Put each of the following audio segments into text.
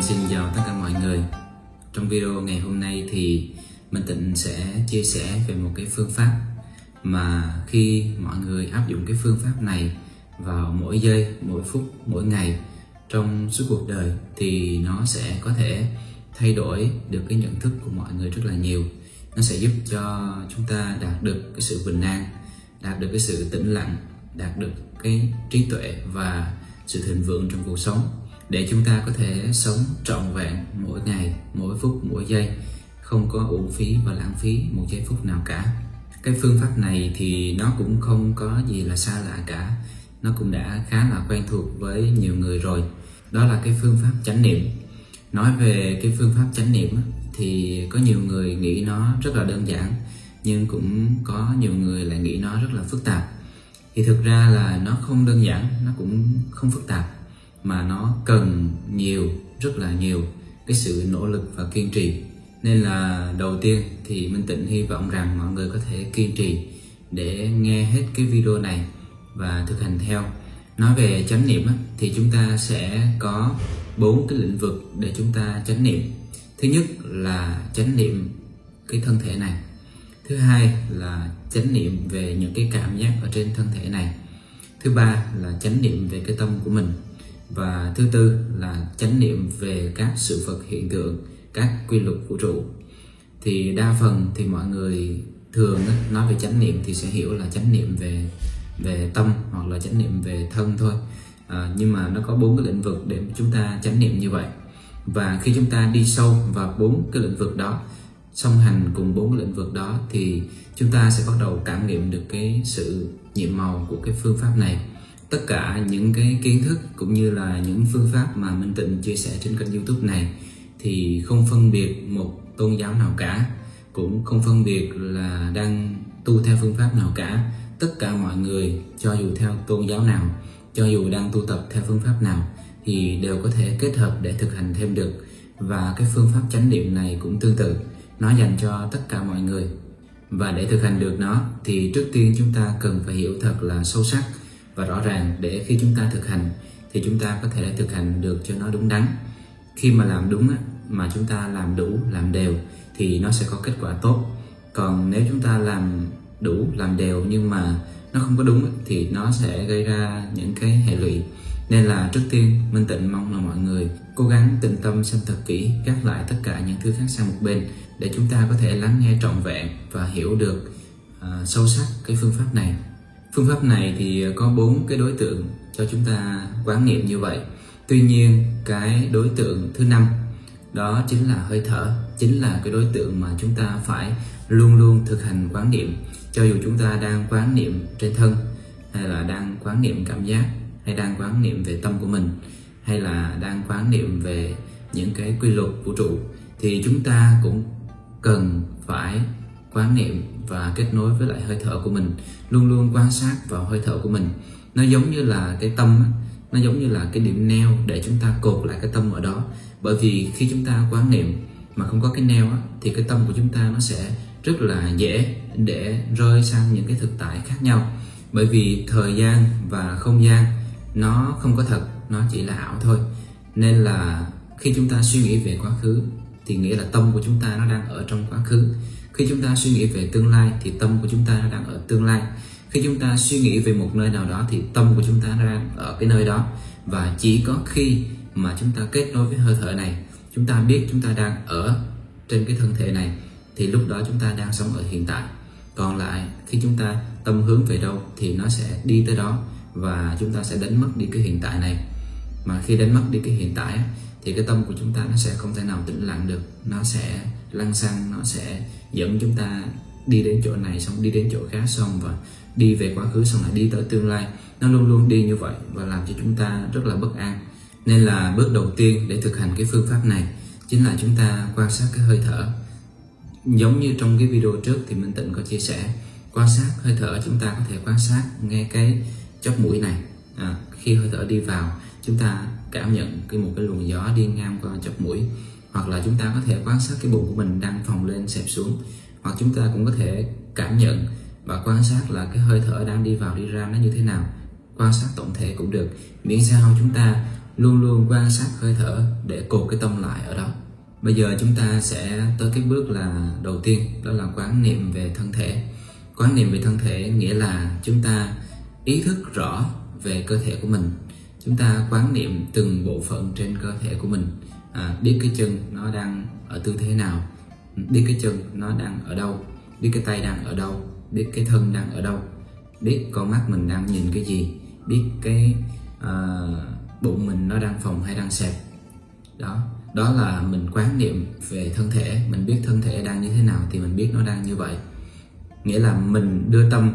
Mình xin chào tất cả mọi người. Trong video ngày hôm nay thì Minh Tịnh sẽ chia sẻ về một cái phương pháp Mà khi mọi người áp dụng cái phương pháp này Vào mỗi giây, mỗi phút, mỗi ngày Trong suốt cuộc đời Thì nó sẽ có thể thay đổi được cái nhận thức của mọi người rất là nhiều. Nó sẽ giúp cho chúng ta đạt được cái sự bình an Đạt được cái sự tĩnh lặng Đạt được cái trí tuệ và sự thịnh vượng trong cuộc sống để chúng ta có thể sống trọn vẹn mỗi ngày, mỗi phút, mỗi giây không có uổng phí và lãng phí một giây phút nào cả. Cái phương pháp này thì nó cũng không có gì là xa lạ cả, nó cũng đã khá là quen thuộc với nhiều người rồi. Đó là cái phương pháp chánh niệm. Nói về cái phương pháp chánh niệm thì có nhiều người nghĩ nó rất là đơn giản, nhưng cũng có nhiều người lại nghĩ nó rất là phức tạp. Thì thực ra là nó không đơn giản, nó cũng không phức tạp mà nó cần nhiều, rất là nhiều cái sự nỗ lực và kiên trì. Nên là đầu tiên thì Minh Tịnh hy vọng rằng mọi người có thể kiên trì để nghe hết cái video này và thực hành theo. Nói về chánh niệm thì chúng ta sẽ có bốn cái lĩnh vực để chúng ta chánh niệm. Thứ nhất là chánh niệm cái thân thể này. Thứ hai là chánh niệm về những cái cảm giác ở trên thân thể này. Thứ ba là chánh niệm về cái tâm của mình và thứ tư là chánh niệm về các sự vật hiện tượng các quy luật vũ trụ. Thì đa phần thì mọi người thường nói về chánh niệm thì sẽ hiểu là chánh niệm về về tâm hoặc là chánh niệm về thân thôi. À, nhưng mà nó có bốn cái lĩnh vực để chúng ta chánh niệm như vậy. Và khi chúng ta đi sâu vào bốn cái lĩnh vực đó song hành cùng bốn lĩnh vực đó thì chúng ta sẽ bắt đầu cảm nghiệm được cái sự nhiệm màu của cái phương pháp này tất cả những cái kiến thức cũng như là những phương pháp mà Minh Tịnh chia sẻ trên kênh youtube này thì không phân biệt một tôn giáo nào cả, cũng không phân biệt là đang tu theo phương pháp nào cả. Tất cả mọi người, cho dù theo tôn giáo nào, cho dù đang tu tập theo phương pháp nào, thì đều có thể kết hợp để thực hành thêm được. Và cái phương pháp chánh niệm này cũng tương tự, nó dành cho tất cả mọi người. Và để thực hành được nó, thì trước tiên chúng ta cần phải hiểu thật là sâu sắc và rõ ràng để khi chúng ta thực hành thì chúng ta có thể thực hành được cho nó đúng đắn. Khi mà làm đúng mà chúng ta làm đủ làm đều thì nó sẽ có kết quả tốt. Còn nếu chúng ta làm đủ làm đều nhưng mà nó không có đúng thì nó sẽ gây ra những cái hệ lụy. Nên là trước tiên Minh Tịnh mong là mọi người cố gắng tình tâm xem thật kỹ gác lại tất cả những thứ khác sang một bên để chúng ta có thể lắng nghe trọn vẹn và hiểu được uh, sâu sắc cái phương pháp này. Phương pháp này thì có bốn cái đối tượng cho chúng ta quán niệm như vậy. Tuy nhiên cái đối tượng thứ năm đó chính là hơi thở, chính là cái đối tượng mà chúng ta phải luôn luôn thực hành quán niệm cho dù chúng ta đang quán niệm trên thân hay là đang quán niệm cảm giác hay đang quán niệm về tâm của mình hay là đang quán niệm về những cái quy luật vũ trụ thì chúng ta cũng cần phải quán niệm và kết nối với lại hơi thở của mình, luôn luôn quan sát vào hơi thở của mình. Nó giống như là cái tâm nó giống như là cái điểm neo để chúng ta cột lại cái tâm ở đó. Bởi vì khi chúng ta quán niệm mà không có cái neo thì cái tâm của chúng ta nó sẽ rất là dễ để rơi sang những cái thực tại khác nhau. Bởi vì thời gian và không gian nó không có thật, nó chỉ là ảo thôi. Nên là khi chúng ta suy nghĩ về quá khứ, thì nghĩa là tâm của chúng ta nó đang ở trong quá khứ khi chúng ta suy nghĩ về tương lai thì tâm của chúng ta đang ở tương lai khi chúng ta suy nghĩ về một nơi nào đó thì tâm của chúng ta đang ở cái nơi đó và chỉ có khi mà chúng ta kết nối với hơi thở này chúng ta biết chúng ta đang ở trên cái thân thể này thì lúc đó chúng ta đang sống ở hiện tại còn lại khi chúng ta tâm hướng về đâu thì nó sẽ đi tới đó và chúng ta sẽ đánh mất đi cái hiện tại này mà khi đánh mất đi cái hiện tại thì cái tâm của chúng ta nó sẽ không thể nào tĩnh lặng được nó sẽ lăn xăng nó sẽ dẫn chúng ta đi đến chỗ này xong đi đến chỗ khác xong và đi về quá khứ xong lại đi tới tương lai. Nó luôn luôn đi như vậy và làm cho chúng ta rất là bất an. Nên là bước đầu tiên để thực hành cái phương pháp này chính là chúng ta quan sát cái hơi thở. Giống như trong cái video trước thì Minh Tịnh có chia sẻ quan sát hơi thở chúng ta có thể quan sát nghe cái chóp mũi này. À, khi hơi thở đi vào chúng ta cảm nhận cái một cái luồng gió đi ngang qua chóp mũi hoặc là chúng ta có thể quan sát cái bụng của mình đang phồng lên, xẹp xuống. Hoặc chúng ta cũng có thể cảm nhận và quan sát là cái hơi thở đang đi vào, đi ra nó như thế nào. Quan sát tổng thể cũng được. Miễn sao chúng ta luôn luôn quan sát hơi thở để cột cái tâm lại ở đó. Bây giờ chúng ta sẽ tới cái bước là đầu tiên, đó là quán niệm về thân thể. Quán niệm về thân thể nghĩa là chúng ta ý thức rõ về cơ thể của mình. Chúng ta quán niệm từng bộ phận trên cơ thể của mình à, biết cái chân nó đang ở tư thế nào biết cái chân nó đang ở đâu biết cái tay đang ở đâu biết cái thân đang ở đâu biết con mắt mình đang nhìn cái gì biết cái uh, bụng mình nó đang phồng hay đang sẹp. đó đó là mình quán niệm về thân thể mình biết thân thể đang như thế nào thì mình biết nó đang như vậy. Nghĩa là mình đưa tâm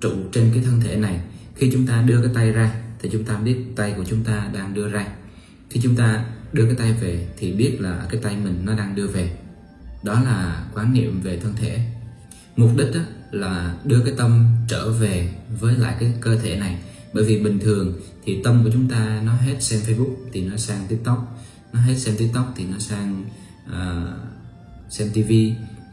trụ trên cái thân thể này. Khi chúng ta đưa cái tay ra thì chúng ta biết tay của chúng ta đang đưa ra khi chúng ta đưa cái tay về thì biết là cái tay mình nó đang đưa về. Đó là quán niệm về thân thể. Mục đích đó là đưa cái tâm trở về với lại cái cơ thể này. Bởi vì bình thường thì tâm của chúng ta nó hết xem Facebook thì nó sang TikTok. Nó hết xem TikTok thì nó sang uh, xem TV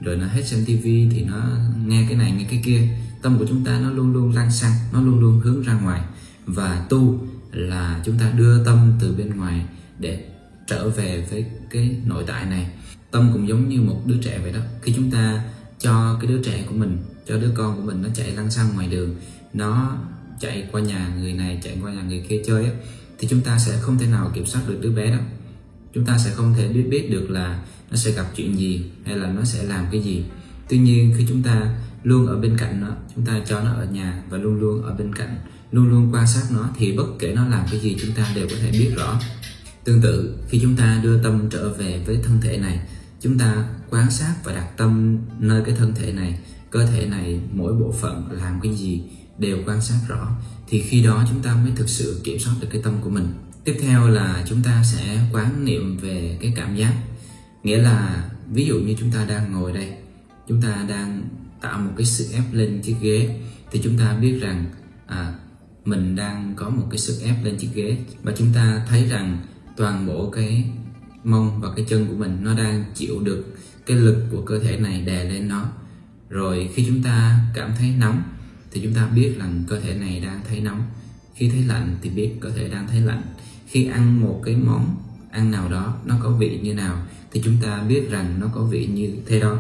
rồi nó hết xem TV thì nó nghe cái này nghe cái kia. Tâm của chúng ta nó luôn luôn lăn xăng nó luôn luôn hướng ra ngoài. Và tu là chúng ta đưa tâm từ bên ngoài để trở về với cái nội tại này. Tâm cũng giống như một đứa trẻ vậy đó. Khi chúng ta cho cái đứa trẻ của mình, cho đứa con của mình nó chạy lăn xăng ngoài đường, nó chạy qua nhà người này, chạy qua nhà người kia chơi á, thì chúng ta sẽ không thể nào kiểm soát được đứa bé đó. Chúng ta sẽ không thể biết biết được là nó sẽ gặp chuyện gì hay là nó sẽ làm cái gì. Tuy nhiên, khi chúng ta luôn ở bên cạnh nó, chúng ta cho nó ở nhà và luôn luôn ở bên cạnh luôn luôn quan sát nó thì bất kể nó làm cái gì chúng ta đều có thể biết rõ. Tương tự khi chúng ta đưa tâm trở về với thân thể này chúng ta quan sát và đặt tâm nơi cái thân thể này cơ thể này mỗi bộ phận làm cái gì đều quan sát rõ thì khi đó chúng ta mới thực sự kiểm soát được cái tâm của mình. Tiếp theo là chúng ta sẽ quán niệm về cái cảm giác. Nghĩa là ví dụ như chúng ta đang ngồi đây chúng ta đang tạo một cái sự ép lên chiếc ghế thì chúng ta biết rằng à, mình đang có một cái sức ép lên chiếc ghế. Và chúng ta thấy rằng toàn bộ cái mông và cái chân của mình nó đang chịu được cái lực của cơ thể này đè lên nó. Rồi khi chúng ta cảm thấy nóng, thì chúng ta biết rằng cơ thể này đang thấy nóng. Khi thấy lạnh thì biết cơ thể đang thấy lạnh. Khi ăn một cái món ăn nào đó, nó có vị như nào, thì chúng ta biết rằng nó có vị như thế đó.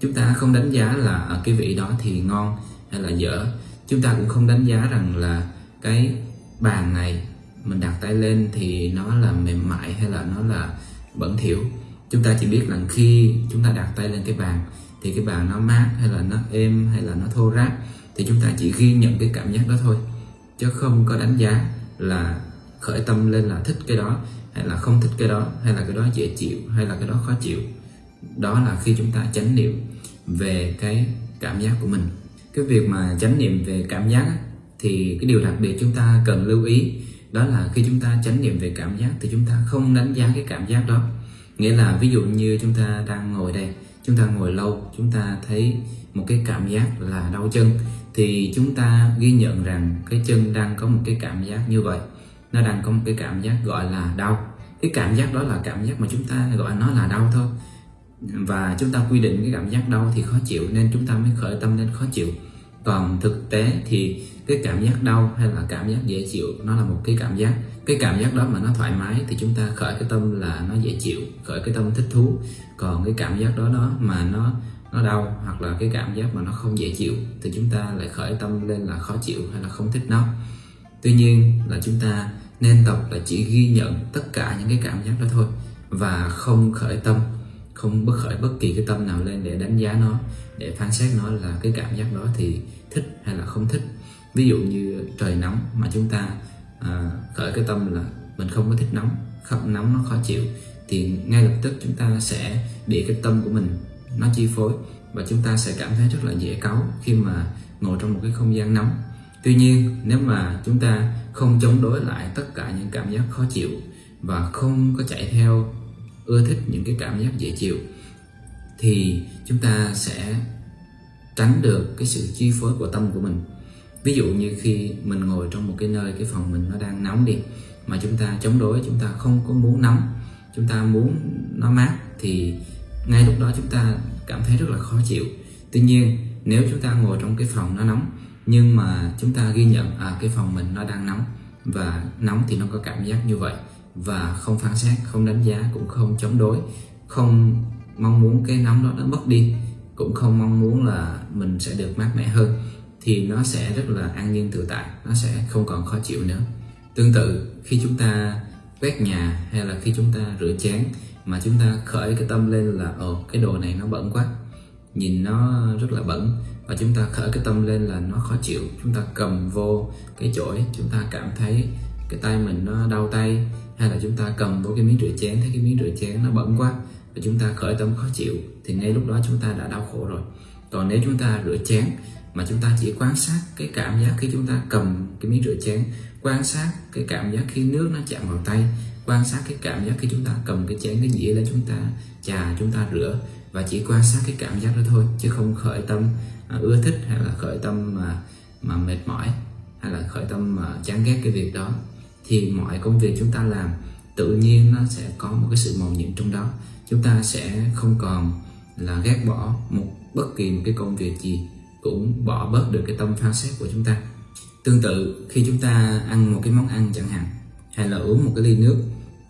Chúng ta không đánh giá là à, cái vị đó thì ngon hay là dở. Chúng ta cũng không đánh giá rằng là cái bàn này mình đặt tay lên thì nó là mềm mại hay là nó là bẩn thỉu? Chúng ta chỉ biết là khi chúng ta đặt tay lên cái bàn thì cái bàn nó mát hay là nó êm hay là nó thô ráp thì chúng ta chỉ ghi nhận cái cảm giác đó thôi. Chứ không có đánh giá là khởi tâm lên là thích cái đó hay là không thích cái đó hay là cái đó dễ chịu hay là cái đó khó chịu. Đó là khi chúng ta chánh niệm về cái cảm giác của mình. Cái việc mà chánh niệm về cảm giác thì cái điều đặc biệt chúng ta cần lưu ý đó là khi chúng ta chánh niệm về cảm giác thì chúng ta không đánh giá cái cảm giác đó nghĩa là ví dụ như chúng ta đang ngồi đây chúng ta ngồi lâu chúng ta thấy một cái cảm giác là đau chân thì chúng ta ghi nhận rằng cái chân đang có một cái cảm giác như vậy nó đang có một cái cảm giác gọi là đau cái cảm giác đó là cảm giác mà chúng ta gọi nó là đau thôi và chúng ta quy định cái cảm giác đau thì khó chịu nên chúng ta mới khởi tâm lên khó chịu còn thực tế thì cái cảm giác đau hay là cảm giác dễ chịu, nó là một cái cảm giác. Cái cảm giác đó mà nó thoải mái thì chúng ta khởi cái tâm là nó dễ chịu, khởi cái tâm thích thú. Còn cái cảm giác đó đó mà nó nó đau hoặc là cái cảm giác mà nó không dễ chịu thì chúng ta lại khởi tâm lên là khó chịu hay là không thích nó. Tuy nhiên là chúng ta nên tập là chỉ ghi nhận tất cả những cái cảm giác đó thôi và không khởi tâm, không bất khởi bất kỳ cái tâm nào lên để đánh giá nó, để phán xét nó là cái cảm giác đó thì thích hay là không thích ví dụ như trời nóng mà chúng ta à, khởi cái tâm là mình không có thích nóng không nóng nó khó chịu thì ngay lập tức chúng ta sẽ bị cái tâm của mình nó chi phối và chúng ta sẽ cảm thấy rất là dễ cáu khi mà ngồi trong một cái không gian nóng. Tuy nhiên nếu mà chúng ta không chống đối lại tất cả những cảm giác khó chịu và không có chạy theo ưa thích những cái cảm giác dễ chịu thì chúng ta sẽ tránh được cái sự chi phối của tâm của mình ví dụ như khi mình ngồi trong một cái nơi, cái phòng mình nó đang nóng đi, mà chúng ta chống đối, chúng ta không có muốn nóng, chúng ta muốn nó mát, thì ngay lúc đó chúng ta cảm thấy rất là khó chịu. Tuy nhiên, nếu chúng ta ngồi trong cái phòng nó nóng, nhưng mà chúng ta ghi nhận à cái phòng mình nó đang nóng, và nóng thì nó có cảm giác như vậy, và không phán xét, không đánh giá, cũng không chống đối, không mong muốn cái nóng đó nó mất đi, cũng không mong muốn là mình sẽ được mát mẻ hơn thì nó sẽ rất là an nhiên tự tại, nó sẽ không còn khó chịu nữa. Tương tự, khi chúng ta quét nhà hay là khi chúng ta rửa chén mà chúng ta khởi cái tâm lên là, ồ, cái đồ này nó bẩn quá. Nhìn nó rất là bẩn và chúng ta khởi cái tâm lên là nó khó chịu. Chúng ta cầm vô cái chổi, chúng ta cảm thấy cái tay mình nó đau tay hay là chúng ta cầm vô cái miếng rửa chén, thấy cái miếng rửa chén nó bẩn quá và chúng ta khởi tâm khó chịu thì ngay lúc đó chúng ta đã đau khổ rồi. Còn nếu chúng ta rửa chén mà chúng ta chỉ quan sát cái cảm giác khi chúng ta cầm cái miếng rửa chén quan sát cái cảm giác khi nước nó chạm vào tay quan sát cái cảm giác khi chúng ta cầm cái chén cái dĩa lên chúng ta chà chúng ta rửa và chỉ quan sát cái cảm giác đó thôi chứ không khởi tâm à, ưa thích hay là khởi tâm mà mà mệt mỏi hay là khởi tâm mà chán ghét cái việc đó. Thì mọi công việc chúng ta làm tự nhiên nó sẽ có một cái sự màu nhiệm trong đó. Chúng ta sẽ không còn là ghét bỏ một bất kỳ một cái công việc gì cũng bỏ bớt được cái tâm phán xét của chúng ta. Tương tự, khi chúng ta ăn một cái món ăn chẳng hạn, hay là uống một cái ly nước,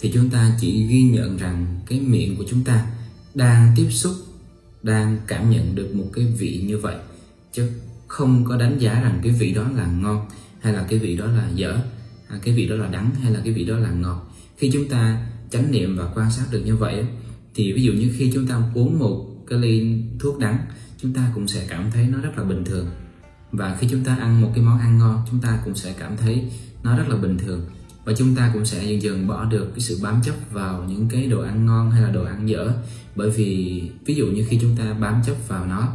thì chúng ta chỉ ghi nhận rằng cái miệng của chúng ta đang tiếp xúc, đang cảm nhận được một cái vị như vậy, chứ không có đánh giá rằng cái vị đó là ngon, hay là cái vị đó là dở hay cái vị đó là đắng, hay là cái vị đó là ngọt. Khi chúng ta chánh niệm và quan sát được như vậy thì ví dụ như khi chúng ta uống một cái ly thuốc đắng chúng ta cũng sẽ cảm thấy nó rất là bình thường. Và khi chúng ta ăn một cái món ăn ngon chúng ta cũng sẽ cảm thấy nó rất là bình thường. Và chúng ta cũng sẽ dần dần bỏ được cái sự bám chấp vào những cái đồ ăn ngon hay là đồ ăn dở. Bởi vì ví dụ như khi chúng ta bám chấp vào nó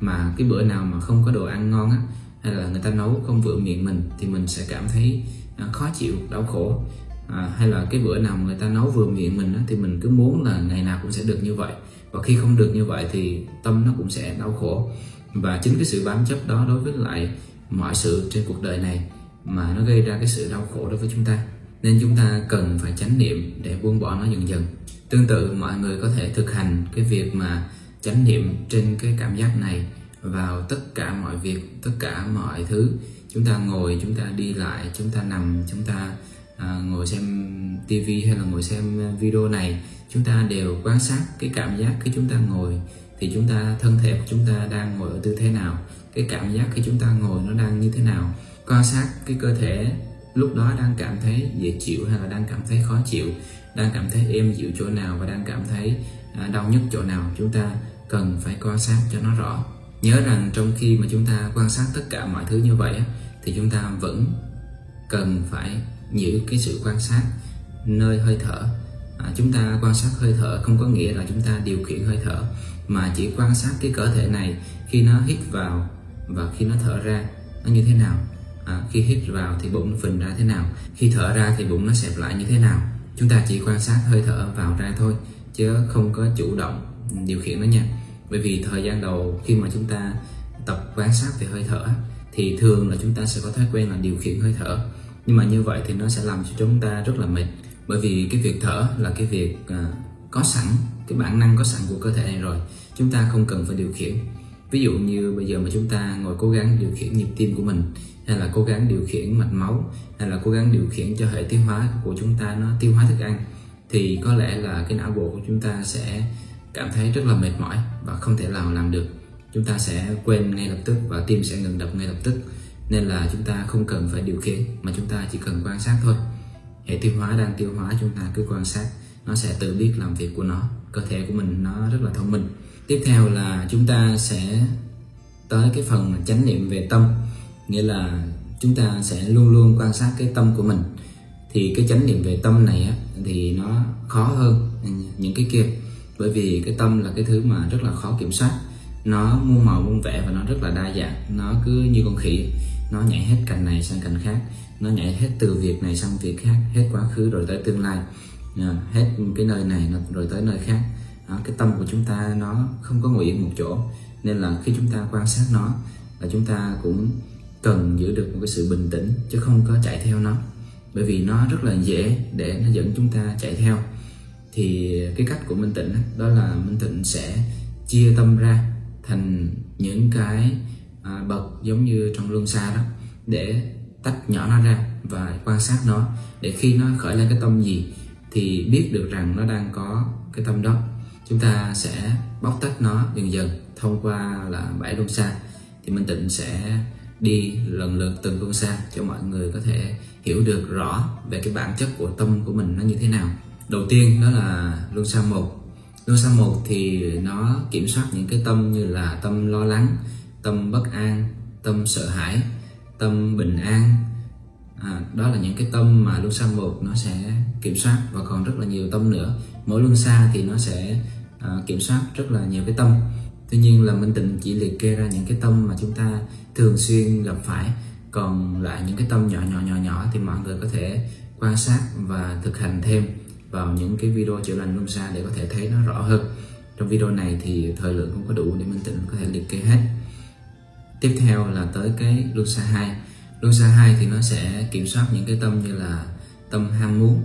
mà cái bữa nào mà không có đồ ăn ngon á hay là người ta nấu không vừa miệng mình thì mình sẽ cảm thấy à, khó chịu đau khổ. À, hay là cái bữa nào người ta nấu vừa miệng mình á, thì mình cứ muốn là ngày nào cũng sẽ được như vậy và khi không được như vậy thì tâm nó cũng sẽ đau khổ. Và chính cái sự bám chấp đó đối với lại mọi sự trên cuộc đời này mà nó gây ra cái sự đau khổ đối với chúng ta. Nên chúng ta cần phải chánh niệm để buông bỏ nó dần dần. Tương tự mọi người có thể thực hành cái việc mà chánh niệm trên cái cảm giác này vào tất cả mọi việc tất cả mọi thứ. Chúng ta ngồi chúng ta đi lại chúng ta nằm chúng ta à, ngồi xem tivi hay là ngồi xem ờ, video này, chúng ta đều quan sát cái cảm giác khi chúng ta ngồi. Thì chúng ta, thân thể của chúng ta đang ngồi ở tư thế nào? Cái cảm giác khi chúng ta ngồi nó đang như thế nào? Quan sát cái cơ thể lúc đó đang cảm thấy dễ chịu hay là đang cảm thấy khó chịu? Đang cảm thấy êm dịu chỗ nào và đang cảm thấy ờ, đau nhức chỗ nào? Chúng ta cần phải quan sát cho nó rõ. Nhớ rằng trong khi mà chúng ta quan sát tất cả mọi thứ như vậy thì chúng ta vẫn cần phải giữ cái sự quan sát nơi hơi thở. À, chúng ta quan sát hơi thở không có nghĩa là chúng ta điều khiển hơi thở mà chỉ quan sát cái cơ thể này khi nó hít vào và khi nó thở ra. Nó như thế nào? À, khi hít vào thì bụng phình ra thế nào? Khi thở ra thì bụng nó xẹp lại như thế nào? Chúng ta chỉ quan sát hơi thở vào ra thôi chứ không có chủ động điều khiển nó nha. Bởi vì thời gian đầu khi mà chúng ta tập quan sát về hơi thở thì thường là chúng ta sẽ có thói quen là điều khiển hơi thở. Nhưng mà như vậy thì nó sẽ làm cho chúng ta rất là mệt bởi vì cái việc thở là cái việc à, có sẵn, cái bản năng có sẵn của cơ thể này rồi. Chúng ta không cần phải điều khiển. Ví dụ như bây giờ mà chúng ta ngồi cố gắng điều khiển nhịp tim của mình, hay là cố gắng điều khiển mạch máu, hay là cố gắng điều khiển cho hệ tiêu hóa của chúng ta nó tiêu hóa thức ăn, thì có lẽ là cái não bộ của chúng ta sẽ cảm thấy rất là mệt mỏi và không thể nào làm được. Chúng ta sẽ quên ngay lập tức và tim sẽ ngừng đập ngay lập tức. Nên là chúng ta không cần phải điều khiển, mà chúng ta chỉ cần quan sát thôi hệ tiêu hóa đang tiêu hóa chúng ta cứ quan sát nó sẽ tự biết làm việc của nó cơ thể của mình nó rất là thông minh. Tiếp theo là chúng ta sẽ tới cái phần chánh niệm về tâm nghĩa là chúng ta sẽ luôn luôn quan sát cái tâm của mình. Thì cái chánh niệm về tâm này á, thì nó khó hơn những cái kia bởi vì cái tâm là cái thứ mà rất là khó kiểm soát. Nó muôn màu muôn vẻ và nó rất là đa dạng nó cứ như con khỉ nó nhảy hết cành này sang cành khác nó nhảy hết từ việc này sang việc khác hết quá khứ rồi tới tương lai. Hết cái nơi này rồi tới nơi khác. Đó, cái tâm của chúng ta nó không có ngồi yên một chỗ. Nên là khi chúng ta quan sát nó là chúng ta cũng cần giữ được một cái sự bình tĩnh chứ không có chạy theo nó. Bởi vì nó rất là dễ để nó dẫn chúng ta chạy theo. Thì cái cách của minh tịnh đó là minh tịnh sẽ chia tâm ra thành những cái à, bậc giống như trong luân xa đó để tách nhỏ nó ra và quan sát nó để khi nó khởi lên cái tâm gì thì biết được rằng nó đang có cái tâm đó. Chúng ta sẽ bóc tách nó dần dần thông qua là bảy luân xa thì minh tịnh sẽ đi lần lượt từng luân xa cho mọi người có thể hiểu được rõ về cái bản chất của tâm của mình nó như thế nào. Đầu tiên đó là luân xa một. Luân xa một thì nó kiểm soát những cái tâm như là tâm lo lắng, tâm bất an, tâm sợ hãi tâm bình an. À, đó là những cái tâm mà luân xa một nó sẽ kiểm soát và còn rất là nhiều tâm nữa. Mỗi luân xa thì nó sẽ à, kiểm soát rất là nhiều cái tâm. Tuy nhiên là minh tịnh chỉ liệt kê ra những cái tâm mà chúng ta thường xuyên gặp phải. Còn lại những cái tâm nhỏ nhỏ nhỏ nhỏ thì mọi người có thể quan sát và thực hành thêm vào những cái video chữa lành luân xa để có thể thấy nó rõ hơn. Trong video này thì thời lượng không có đủ để minh tịnh có thể liệt kê hết tiếp theo là tới cái Lusa 2 Lusa 2 thì nó sẽ kiểm soát những cái tâm như là tâm ham muốn.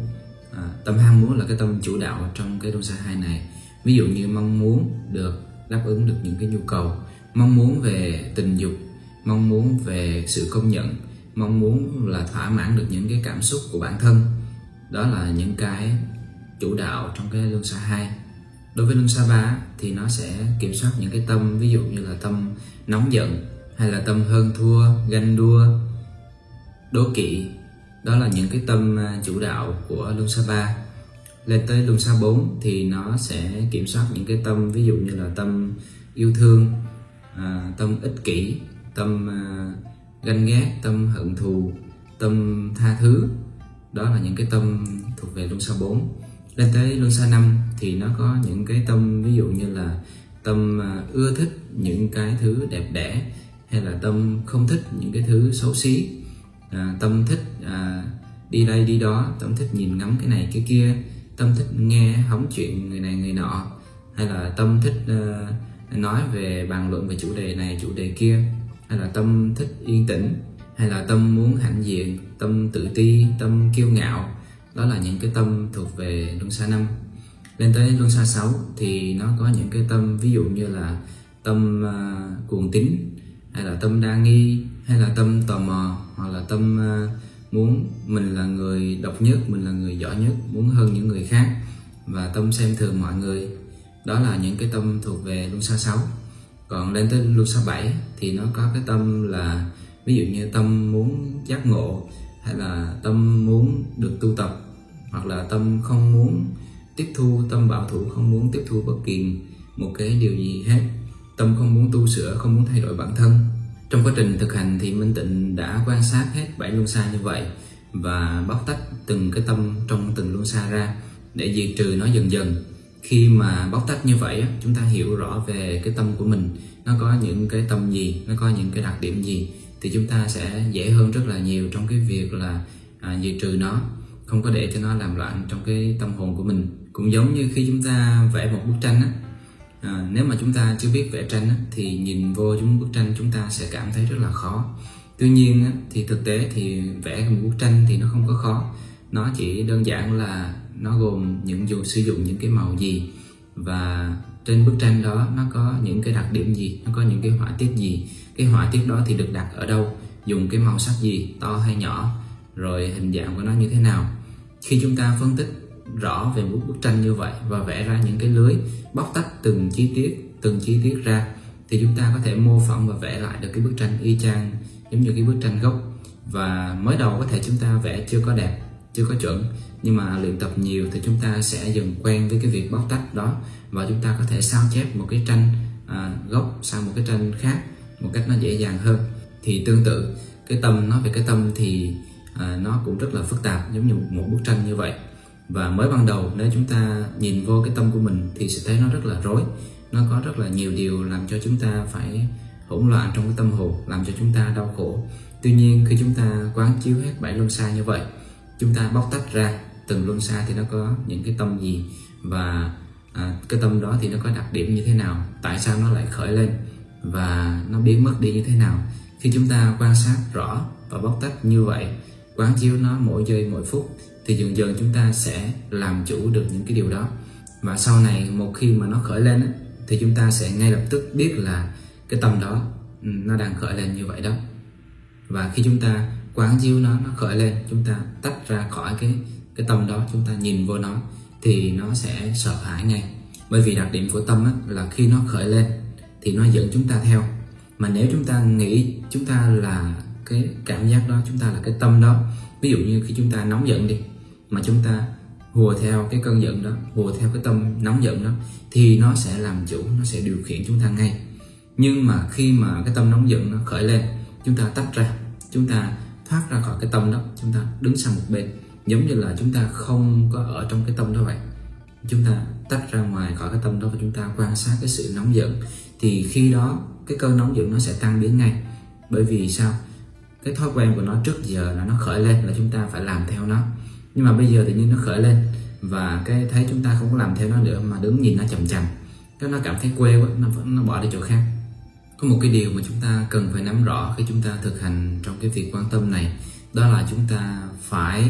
À, tâm ham muốn là cái tâm chủ đạo trong cái Lusa 2 này. Ví dụ như mong muốn được đáp ứng được những cái nhu cầu mong muốn về tình dục mong muốn về sự công nhận mong muốn là thỏa mãn được những cái cảm xúc của bản thân. Đó là những cái chủ đạo trong cái luân xa 2 đối với luân xa 3 thì nó sẽ kiểm soát những cái tâm ví dụ như là tâm nóng giận hay là tâm hơn thua ganh đua đố kỵ. Đó là những cái tâm à, chủ đạo của luân xa 3 lên tới luân xa 4 thì nó sẽ kiểm soát những cái tâm ví dụ như là tâm yêu thương à, tâm ích kỷ tâm à, ganh ghét tâm hận thù tâm tha thứ. Đó là những cái tâm thuộc về luân xa 4 lên tới luân xa 5 thì nó có những cái tâm ví dụ như là tâm à, ưa thích những cái thứ đẹp đẽ hay là tâm không thích những cái thứ xấu xí? À, tâm thích à, đi đây đi đó tâm thích nhìn ngắm cái này cái kia tâm thích nghe hóng chuyện người này người nọ hay là tâm thích uh, nói về bàn luận về chủ đề này chủ đề kia hay là tâm thích yên tĩnh hay là tâm muốn hãnh diện tâm tự ti tâm kiêu ngạo đó là những cái tâm thuộc về luân xa năm. Lên tới luân xa 6 thì nó có những cái tâm ví dụ như là tâm uh, cuồng tín hay là tâm đa nghi hay là tâm tò mò hoặc là tâm uh, muốn mình là người độc nhất mình là người giỏi nhất muốn hơn những người khác và tâm xem thường mọi người. Đó là những cái tâm thuộc về luân xa 6 còn lên tới luân xa 7 thì nó có cái tâm là ví dụ như tâm muốn giác ngộ hay là tâm muốn được tu tập hoặc là tâm không muốn tiếp thu tâm bảo thủ không muốn tiếp thu bất kỳ một cái điều gì hết tâm không muốn tu sửa không muốn thay đổi bản thân trong quá trình thực hành thì Minh Tịnh đã quan sát hết bảy luân xa như vậy và bóc tách từng cái tâm trong từng luân xa ra để diệt trừ nó dần dần. Khi mà bóc tách như vậy chúng ta hiểu rõ về cái tâm của mình nó có những cái tâm gì, nó có những cái đặc điểm gì thì chúng ta sẽ dễ hơn rất là nhiều trong cái việc là à, diệt trừ nó không có để cho nó làm loạn trong cái tâm hồn của mình cũng giống như khi chúng ta vẽ một bức tranh á à, nếu mà chúng ta chưa biết vẽ tranh á, thì nhìn vô chúng bức tranh chúng ta sẽ cảm thấy rất là khó. Tuy nhiên á, thì thực tế thì vẽ một bức tranh thì nó không có khó. Nó chỉ đơn giản là nó gồm những dùng sử dụng những cái màu gì. Và trên bức tranh đó nó có những cái đặc điểm gì nó có những cái họa tiết gì. Cái họa tiết đó thì được đặt ở đâu dùng cái màu sắc gì to hay nhỏ rồi hình dạng của nó như thế nào. Khi chúng ta phân tích rõ về một bức tranh như vậy và vẽ ra những cái lưới bóc tách từng chi tiết từng chi tiết ra thì chúng ta có thể mô phỏng và vẽ lại được cái bức tranh y chang giống như cái bức tranh gốc. Và mới đầu có thể chúng ta vẽ chưa có đẹp chưa có chuẩn nhưng mà luyện tập nhiều thì chúng ta sẽ dần quen với cái việc bóc tách đó và chúng ta có thể sao chép một cái tranh à, gốc sang một cái tranh khác một cách nó dễ dàng hơn. Thì tương tự cái tâm nói về cái tâm thì à, nó cũng rất là phức tạp giống như một, một bức tranh như vậy và mới ban đầu nếu chúng ta nhìn vô cái tâm của mình thì sẽ thấy nó rất là rối. Nó có rất là nhiều điều làm cho chúng ta phải hỗn loạn trong cái tâm hồn làm cho chúng ta đau khổ. Tuy nhiên khi chúng ta quán chiếu hết bảy luân xa như vậy chúng ta bóc tách ra từng luân xa thì nó có những cái tâm gì và à, cái tâm đó thì nó có đặc điểm như thế nào tại sao nó lại khởi lên và nó biến mất đi như thế nào. Khi chúng ta quan sát rõ và bóc tách như vậy quán chiếu nó mỗi giây mỗi phút thì dần dần chúng ta sẽ làm chủ được những cái điều đó. Và sau này một khi mà nó khởi lên thì chúng ta sẽ ngay lập tức biết là cái tâm đó ừ, nó đang khởi lên như vậy đó. Và khi chúng ta quán chiếu nó nó khởi lên chúng ta tách ra khỏi cái cái tâm đó chúng ta nhìn vô nó thì nó sẽ sợ hãi ngay. Bởi vì đặc điểm của tâm á, là khi nó khởi lên thì nó dẫn chúng ta theo. Mà nếu chúng ta nghĩ chúng ta là cái cảm giác đó chúng ta là cái tâm đó ví dụ như khi chúng ta nóng giận đi, mà chúng ta hùa theo cái cơn giận đó, hùa theo cái tâm nóng giận đó, thì nó sẽ làm chủ, nó sẽ điều khiển chúng ta ngay. Nhưng mà khi mà cái tâm nóng giận nó khởi lên, chúng ta tách ra, chúng ta thoát ra khỏi cái tâm đó, chúng ta đứng sang một bên. Giống như là chúng ta không có ở trong cái tâm đó vậy. Chúng ta tách ra ngoài khỏi cái tâm đó và chúng ta quan sát cái sự nóng giận. Thì khi đó, cái cơn nóng giận nó sẽ tăng biến ngay. Bởi vì sao? Cái thói quen của nó trước giờ là nó khởi lên là chúng ta phải làm theo nó. Nhưng mà bây giờ tự nhiên nó khởi lên và cái thấy chúng ta không có làm theo nó nữa mà đứng nhìn nó chậm chậm cái nó cảm thấy quê quá, nó nó bỏ đi chỗ khác. Có một cái điều mà chúng ta cần phải nắm rõ khi chúng ta thực hành trong cái việc quan tâm này, đó là chúng ta phải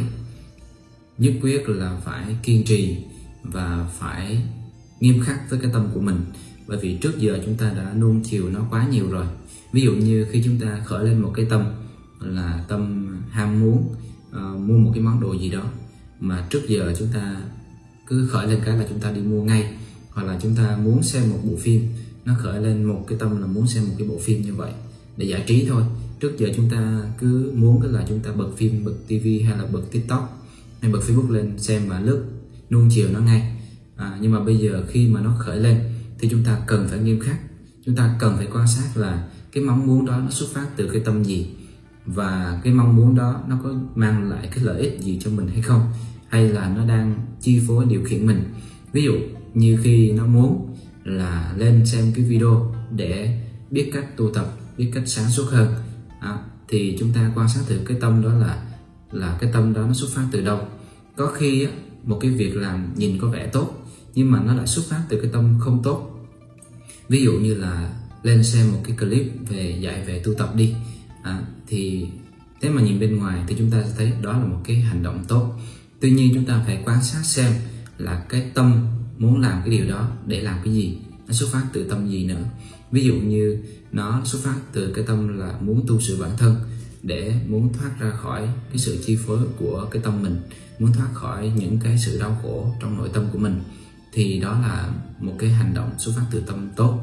nhất quyết là phải kiên trì và phải nghiêm khắc với cái tâm của mình. Bởi vì trước giờ chúng ta đã nuông chiều nó quá nhiều rồi. Ví dụ như khi chúng ta khởi lên một cái tâm là tâm ham muốn uh, mua một cái món đồ gì đó mà trước giờ chúng ta cứ khởi lên cái là chúng ta đi mua ngay hoặc là chúng ta muốn xem một bộ phim nó khởi lên một cái tâm là muốn xem một cái bộ phim như vậy để giải trí thôi. Trước giờ chúng ta cứ muốn cái là chúng ta bật phim bật tivi hay là bật tiktok hay bật facebook lên xem và lướt nuông chiều nó ngay. À, nhưng mà bây giờ khi mà nó khởi lên thì chúng ta cần phải nghiêm khắc chúng ta cần phải quan sát là cái mong muốn đó nó xuất phát từ cái tâm gì và cái mong muốn đó nó có mang lại cái lợi ích gì cho mình hay không? Hay là nó đang chi phối điều khiển mình? Ví dụ như khi nó muốn là lên xem cái video để biết cách tu tập biết cách sáng suốt hơn à, thì chúng ta quan sát thử cái tâm đó là là cái tâm đó nó xuất phát từ đâu. Có khi á, một cái việc làm nhìn có vẻ tốt nhưng mà nó lại xuất phát từ cái tâm không tốt. Ví dụ như là lên xem một cái clip về dạy về tu tập đi à, thì thế mà nhìn bên ngoài thì chúng ta sẽ thấy đó là một cái hành động tốt. Tuy nhiên chúng ta phải quan sát xem là cái tâm muốn làm cái điều đó để làm cái gì. Nó xuất phát từ tâm gì nữa. Ví dụ như nó xuất phát từ cái tâm là muốn tu sửa bản thân để muốn thoát ra khỏi cái sự chi phối của cái tâm mình muốn thoát khỏi những cái sự đau khổ trong nội tâm của mình thì đó là một cái hành động xuất phát từ tâm tốt.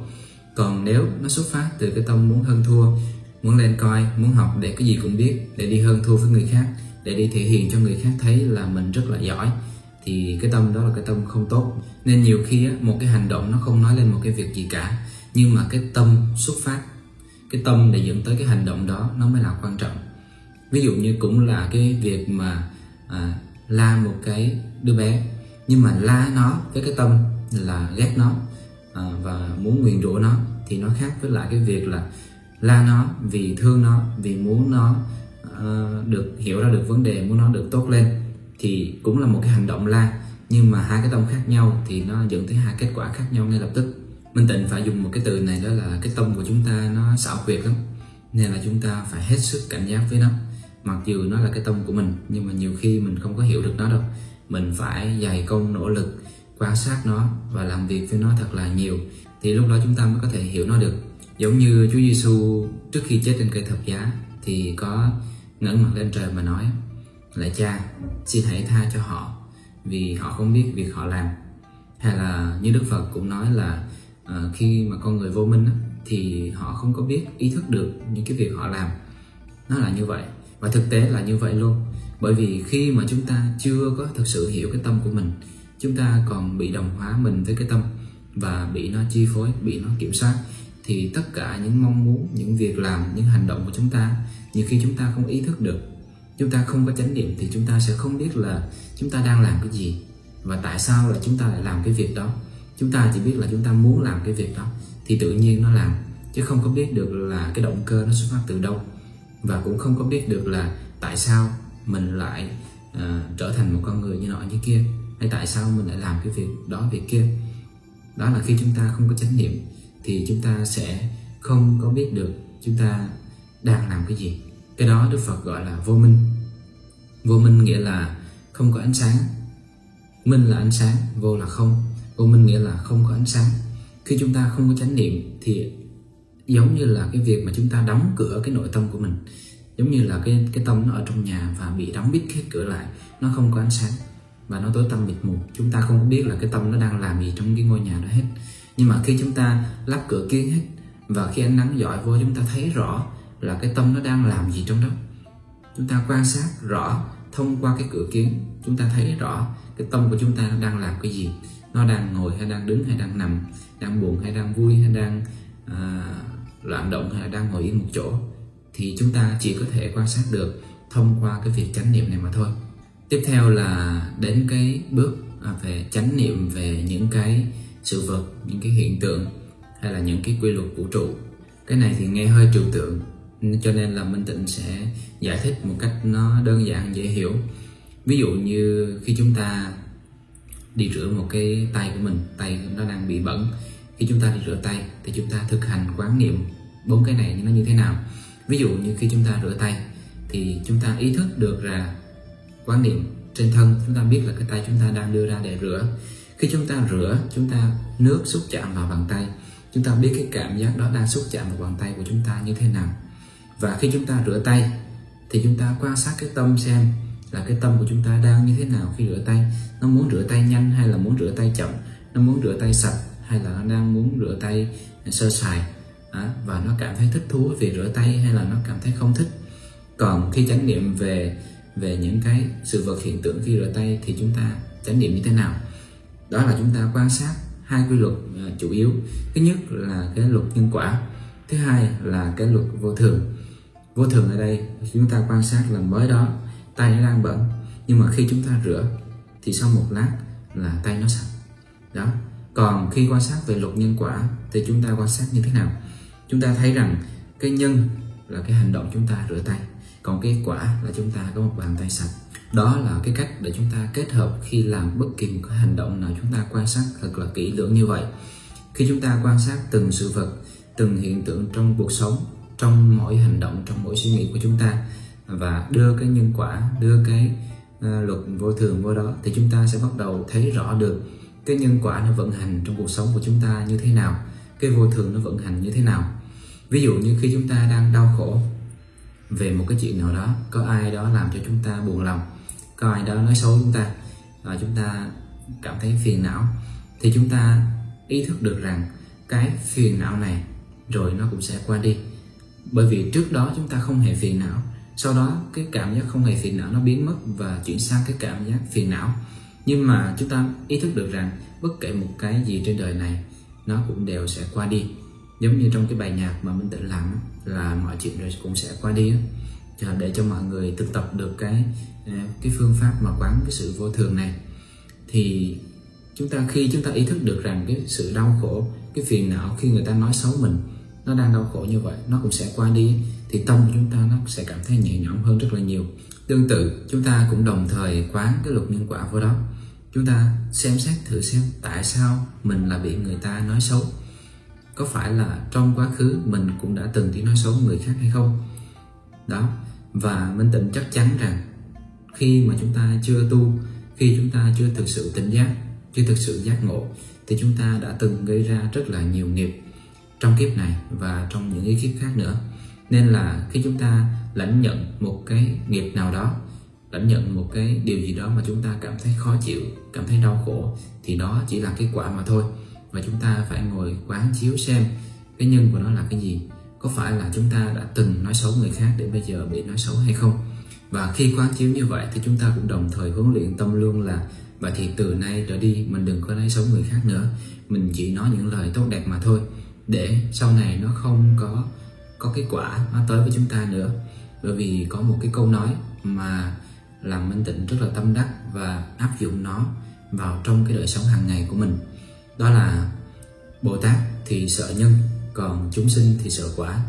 Còn nếu nó xuất phát từ cái tâm muốn hơn thua muốn lên coi muốn học để cái gì cũng biết để đi hơn thua với người khác để đi thể hiện cho người khác thấy là mình rất là giỏi thì cái tâm đó là cái tâm không tốt. Nên nhiều khi á, một cái hành động nó không nói lên một cái việc gì cả nhưng mà cái tâm xuất phát cái tâm để dẫn tới cái hành động đó nó mới là quan trọng. Ví dụ như cũng là cái việc mà à, la một cái đứa bé nhưng mà la nó với cái tâm là ghét nó à, và muốn nguyền rủa nó thì nó khác với lại cái việc là la nó vì thương nó vì muốn nó uh, được hiểu ra được vấn đề muốn nó được tốt lên thì cũng là một cái hành động la. Nhưng mà hai cái tâm khác nhau thì nó dẫn tới hai kết quả khác nhau ngay lập tức. Minh Tịnh phải dùng một cái từ này đó là cái tâm của chúng ta nó xảo quyệt lắm nên là chúng ta phải hết sức cảnh giác với nó. Mặc dù nó là cái tâm của mình nhưng mà nhiều khi mình không có hiểu được nó đâu. Mình phải dày công nỗ lực quan sát nó và làm việc với nó thật là nhiều thì lúc đó chúng ta mới có thể hiểu nó được giống như Chúa Giêsu trước khi chết trên cây thập giá thì có ngẩng mặt lên trời mà nói lại cha xin hãy tha cho họ vì họ không biết việc họ làm. Hay là như Đức Phật cũng nói là uh, khi mà con người vô minh á, thì họ không có biết ý thức được những cái việc họ làm. Nó là như vậy và thực tế là như vậy luôn. Bởi vì khi mà chúng ta chưa có thực sự hiểu cái tâm của mình chúng ta còn bị đồng hóa mình với cái tâm và bị nó chi phối bị nó kiểm soát thì tất cả những mong muốn những việc làm những hành động của chúng ta nhiều khi chúng ta không ý thức được. Chúng ta không có chánh niệm thì chúng ta sẽ không biết là chúng ta đang làm cái gì và tại sao là chúng ta lại làm cái việc đó. Chúng ta chỉ biết là chúng ta muốn làm cái việc đó thì tự nhiên nó làm chứ không có biết được là cái động cơ nó xuất phát từ đâu. Và cũng không có biết được là tại sao mình lại uh, trở thành một con người như nọ như kia hay tại sao mình lại làm cái việc đó việc kia. Đó là khi chúng ta không có chánh niệm thì chúng ta sẽ không có biết được chúng ta đang làm cái gì. Cái đó đức phật gọi là vô minh. Vô minh nghĩa là không có ánh sáng. Minh là ánh sáng, vô là không. Vô minh nghĩa là không có ánh sáng. Khi chúng ta không có chánh niệm thì giống như là cái việc mà chúng ta đóng cửa cái nội tâm của mình, giống như là cái cái tâm nó ở trong nhà và bị đóng bít hết cửa lại, nó không có ánh sáng và nó tối tăm mịt mù. Chúng ta không biết là cái tâm nó đang làm gì trong cái ngôi nhà đó hết nhưng mà khi chúng ta lắp cửa kiến hết và khi ánh nắng dọi vô chúng ta thấy rõ là cái tâm nó đang làm gì trong đó. Chúng ta quan sát rõ thông qua cái cửa kiến chúng ta thấy rõ cái tâm của chúng ta đang làm cái gì. Nó đang ngồi hay đang đứng hay đang nằm đang buồn hay đang vui hay đang à, loạn động hay là đang ngồi yên một chỗ. Thì chúng ta chỉ có thể quan sát được thông qua cái việc chánh niệm này mà thôi. Tiếp theo là đến cái bước à, về chánh niệm về những cái sự vật, những cái hiện tượng, hay là những cái quy luật vũ trụ. Cái này thì nghe hơi trừu tượng cho nên là minh tịnh sẽ giải thích một cách nó đơn giản, dễ hiểu. Ví dụ như khi chúng ta đi rửa một cái tay của mình, tay nó đang bị bẩn, khi chúng ta đi rửa tay thì chúng ta thực hành quán niệm bốn cái này nó như thế nào. Ví dụ như khi chúng ta rửa tay thì chúng ta ý thức được là quán niệm trên thân, chúng ta biết là cái tay chúng ta đang đưa ra để rửa khi chúng ta rửa chúng ta nước xúc chạm vào bàn tay chúng ta biết cái cảm giác đó đang xúc chạm vào bàn tay của chúng ta như thế nào. Và khi chúng ta rửa tay thì chúng ta quan sát cái tâm xem là cái tâm của chúng ta đang như thế nào khi rửa tay. Nó muốn rửa tay nhanh hay là muốn rửa tay chậm? Nó muốn rửa tay sạch hay là nó đang muốn rửa tay sơ sài? À, và nó cảm thấy thích thú vì rửa tay hay là nó cảm thấy không thích? Còn khi chánh niệm về về những cái sự vật hiện tượng khi rửa tay thì chúng ta chánh niệm như thế nào? Đó là chúng ta quan sát hai quy luật à, chủ yếu. Thứ nhất là cái luật nhân quả, thứ hai là cái luật vô thường. Vô thường ở đây, chúng ta quan sát là mới đó, tay nó đang bẩn, nhưng mà khi chúng ta rửa thì sau một lát là tay nó sạch. Đó. Còn khi quan sát về luật nhân quả thì chúng ta quan sát như thế nào? Chúng ta thấy rằng cái nhân là cái hành động chúng ta rửa tay, còn cái quả là chúng ta có một bàn tay sạch đó là cái cách để chúng ta kết hợp khi làm bất kỳ một cái hành động nào chúng ta quan sát thật là kỹ lưỡng như vậy. Khi chúng ta quan sát từng sự vật từng hiện tượng trong cuộc sống trong mỗi hành động trong mỗi suy nghĩ của chúng ta và đưa cái nhân quả đưa cái uh, luật vô thường vô đó thì chúng ta sẽ bắt đầu thấy rõ được cái nhân quả nó vận hành trong cuộc sống của chúng ta như thế nào cái vô thường nó vận hành như thế nào. Ví dụ như khi chúng ta đang đau khổ về một cái chuyện nào đó có ai đó làm cho chúng ta buồn lòng có ai đó, nói xấu chúng ta, và chúng ta cảm thấy phiền não. Thì chúng ta ý thức được rằng cái phiền não này rồi nó cũng sẽ qua đi. Bởi vì trước đó chúng ta không hề phiền não, sau đó cái cảm giác không hề phiền não nó biến mất và chuyển sang cái cảm giác phiền não. Nhưng mà chúng ta ý thức được rằng bất kể một cái gì trên đời này, nó cũng đều sẽ qua đi. Giống như trong cái bài nhạc mà mình tự làm là mọi chuyện rồi cũng sẽ qua đi để cho mọi người thực tập được cái Ờ, cái phương pháp mà quán cái sự vô thường này, thì chúng ta khi chúng ta ý thức được rằng cái sự đau khổ, cái phiền não khi người ta nói xấu mình, nó đang đau khổ như vậy, nó cũng sẽ qua đi, thì tâm của chúng ta nó sẽ cảm thấy nhẹ nhõm hơn rất là nhiều. Tương tự, chúng ta cũng đồng thời quán cái luật nhân quả vô đó. Chúng ta xem xét thử xem tại sao mình là bị người ta nói xấu. Có phải là trong quá khứ mình cũng đã từng tiếng nói xấu người khác hay không? Đó, và minh tịnh chắc chắn rằng khi mà chúng ta chưa tu, khi chúng ta chưa thực sự tỉnh giác, chưa thực sự giác ngộ, thì chúng ta đã từng gây ra rất là nhiều nghiệp trong kiếp này và trong những cái kiếp khác nữa. Nên là khi chúng ta lãnh nhận một cái nghiệp nào đó, lãnh nhận một cái điều gì đó mà chúng ta cảm thấy khó chịu, cảm thấy đau khổ, thì đó chỉ là kết quả mà thôi. Và chúng ta phải ngồi quán chiếu xem cái nhân của nó là cái gì. Có phải là chúng ta đã từng nói xấu người khác để bây giờ bị nói xấu hay không? Và khi quán chiếu như vậy thì chúng ta cũng đồng thời huấn luyện tâm luôn là và thì từ nay trở đi mình đừng có nói xấu người khác nữa. Mình chỉ nói những lời tốt đẹp mà thôi, để sau này nó không có có cái quả nó tới với chúng ta nữa. Bởi vì có một cái câu nói mà làm minh tịnh rất là tâm đắc và áp dụng nó vào trong cái đời sống hàng ngày của mình. Đó là, bồ tát thì sợ nhân, còn chúng sinh thì sợ quả.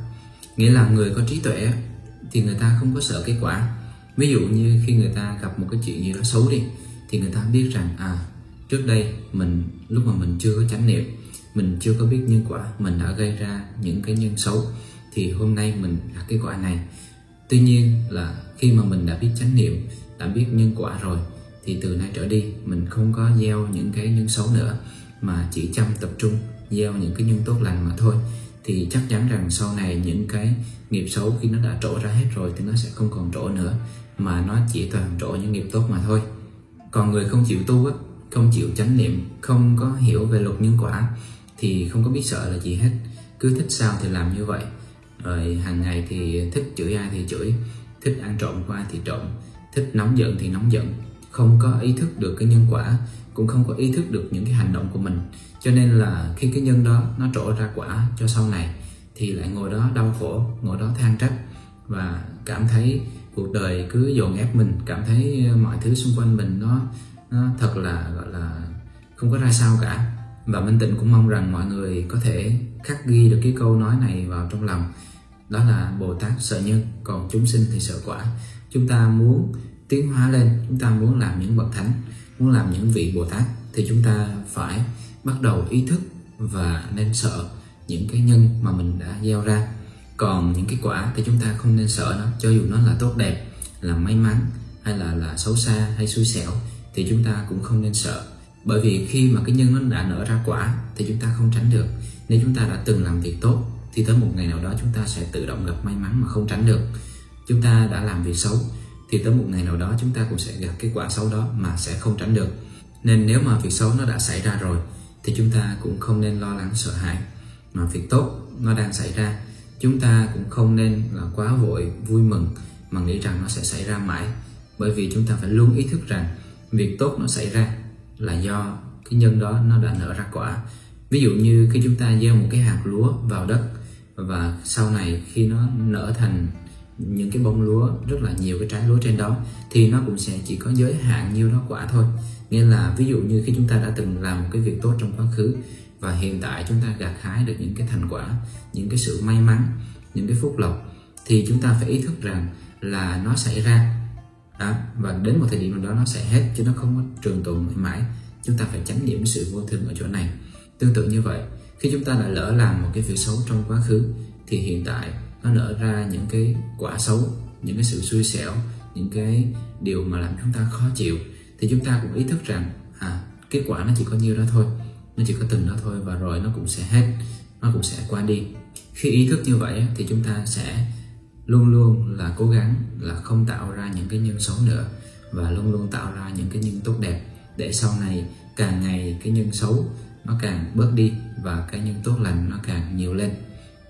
Nghĩa là người có trí tuệ thì người ta không có sợ cái quả ví dụ như khi người ta gặp một cái chuyện gì đó xấu đi, thì người ta biết rằng à trước đây mình, lúc mà mình chưa có chánh niệm, mình chưa có biết nhân quả, mình đã gây ra những cái nhân xấu, thì hôm nay mình đạt cái quả này. Tuy nhiên là khi mà mình đã biết chánh niệm, đã biết nhân quả rồi, thì từ nay trở đi mình không có gieo những cái nhân xấu nữa, mà chỉ chăm tập trung, gieo những cái nhân tốt lành mà thôi thì chắc chắn rằng sau này những cái nghiệp xấu khi nó đã trổ ra hết rồi thì nó sẽ không còn trổ nữa, mà nó chỉ toàn trổ những nghiệp tốt mà thôi. Còn người không chịu tu á, không chịu chánh niệm, không có hiểu về luật nhân quả, thì không có biết sợ là gì hết. Cứ thích sao thì làm như vậy. Rồi hàng ngày thì thích chửi ai thì chửi, thích ăn trộm của ai thì trộm, thích nóng giận thì nóng giận. Không có ý thức được cái nhân quả, cũng không có ý thức được những cái hành động của mình cho nên là khi cái nhân đó nó trổ ra quả cho sau này, thì lại ngồi đó đau khổ, ngồi đó than trách và cảm thấy cuộc đời cứ dồn ép mình, cảm thấy mọi thứ xung quanh mình nó nó thật là, gọi là không có ra sao cả. Và Minh Tịnh cũng mong rằng mọi người có thể khắc ghi được cái câu nói này vào trong lòng. Đó là Bồ Tát sợ nhân, còn chúng sinh thì sợ quả. Chúng ta muốn tiến hóa lên, chúng ta muốn làm những bậc thánh, muốn làm những vị Bồ Tát, thì chúng ta phải bắt đầu ý thức và nên sợ những cái nhân mà mình đã gieo ra. Còn những cái quả thì chúng ta không nên sợ nó, cho dù nó là tốt đẹp, là may mắn, hay là là xấu xa, hay xui xẻo, thì chúng ta cũng không nên sợ. Bởi vì khi mà cái nhân nó đã nở ra quả thì chúng ta không tránh được. Nếu chúng ta đã từng làm việc tốt, thì tới một ngày nào đó chúng ta sẽ tự động gặp may mắn mà không tránh được. Chúng ta đã làm việc xấu, thì tới một ngày nào đó chúng ta cũng sẽ gặp cái quả xấu đó mà sẽ không tránh được. Nên nếu mà việc xấu nó đã xảy ra rồi thì chúng ta cũng không nên lo lắng sợ hãi. Mà việc tốt nó đang xảy ra, chúng ta cũng không nên là quá vội, vui mừng mà nghĩ rằng nó sẽ xảy ra mãi. Bởi vì chúng ta phải luôn ý thức rằng việc tốt nó xảy ra là do cái nhân đó nó đã nở ra quả. Ví dụ như khi chúng ta gieo một cái hạt lúa vào đất và sau này khi nó nở thành những cái bông lúa rất là nhiều cái trái lúa trên đó, thì nó cũng sẽ chỉ có giới hạn nhiêu đó quả thôi nghĩa là ví dụ như khi chúng ta đã từng làm một cái việc tốt trong quá khứ và hiện tại chúng ta gặt hái được những cái thành quả những cái sự may mắn những cái phúc lộc thì chúng ta phải ý thức rằng là nó xảy ra. Đó, và đến một thời điểm nào đó nó sẽ hết chứ nó không có trường tồn mãi mãi. Chúng ta phải tránh điểm sự vô thường ở chỗ này. Tương tự như vậy khi chúng ta đã lỡ làm một cái việc xấu trong quá khứ thì hiện tại nó nở ra những cái quả xấu những cái sự xui xẻo những cái điều mà làm chúng ta khó chịu thì chúng ta cũng ý thức rằng à kết quả nó chỉ có nhiêu đó thôi, nó chỉ có từng đó thôi và rồi nó cũng sẽ hết, nó cũng sẽ qua đi. Khi ý thức như vậy thì chúng ta sẽ luôn luôn là cố gắng là không tạo ra những cái nhân xấu nữa và luôn luôn tạo ra những cái nhân tốt đẹp để sau này càng ngày cái nhân xấu nó càng bớt đi và cái nhân tốt lành nó càng nhiều lên.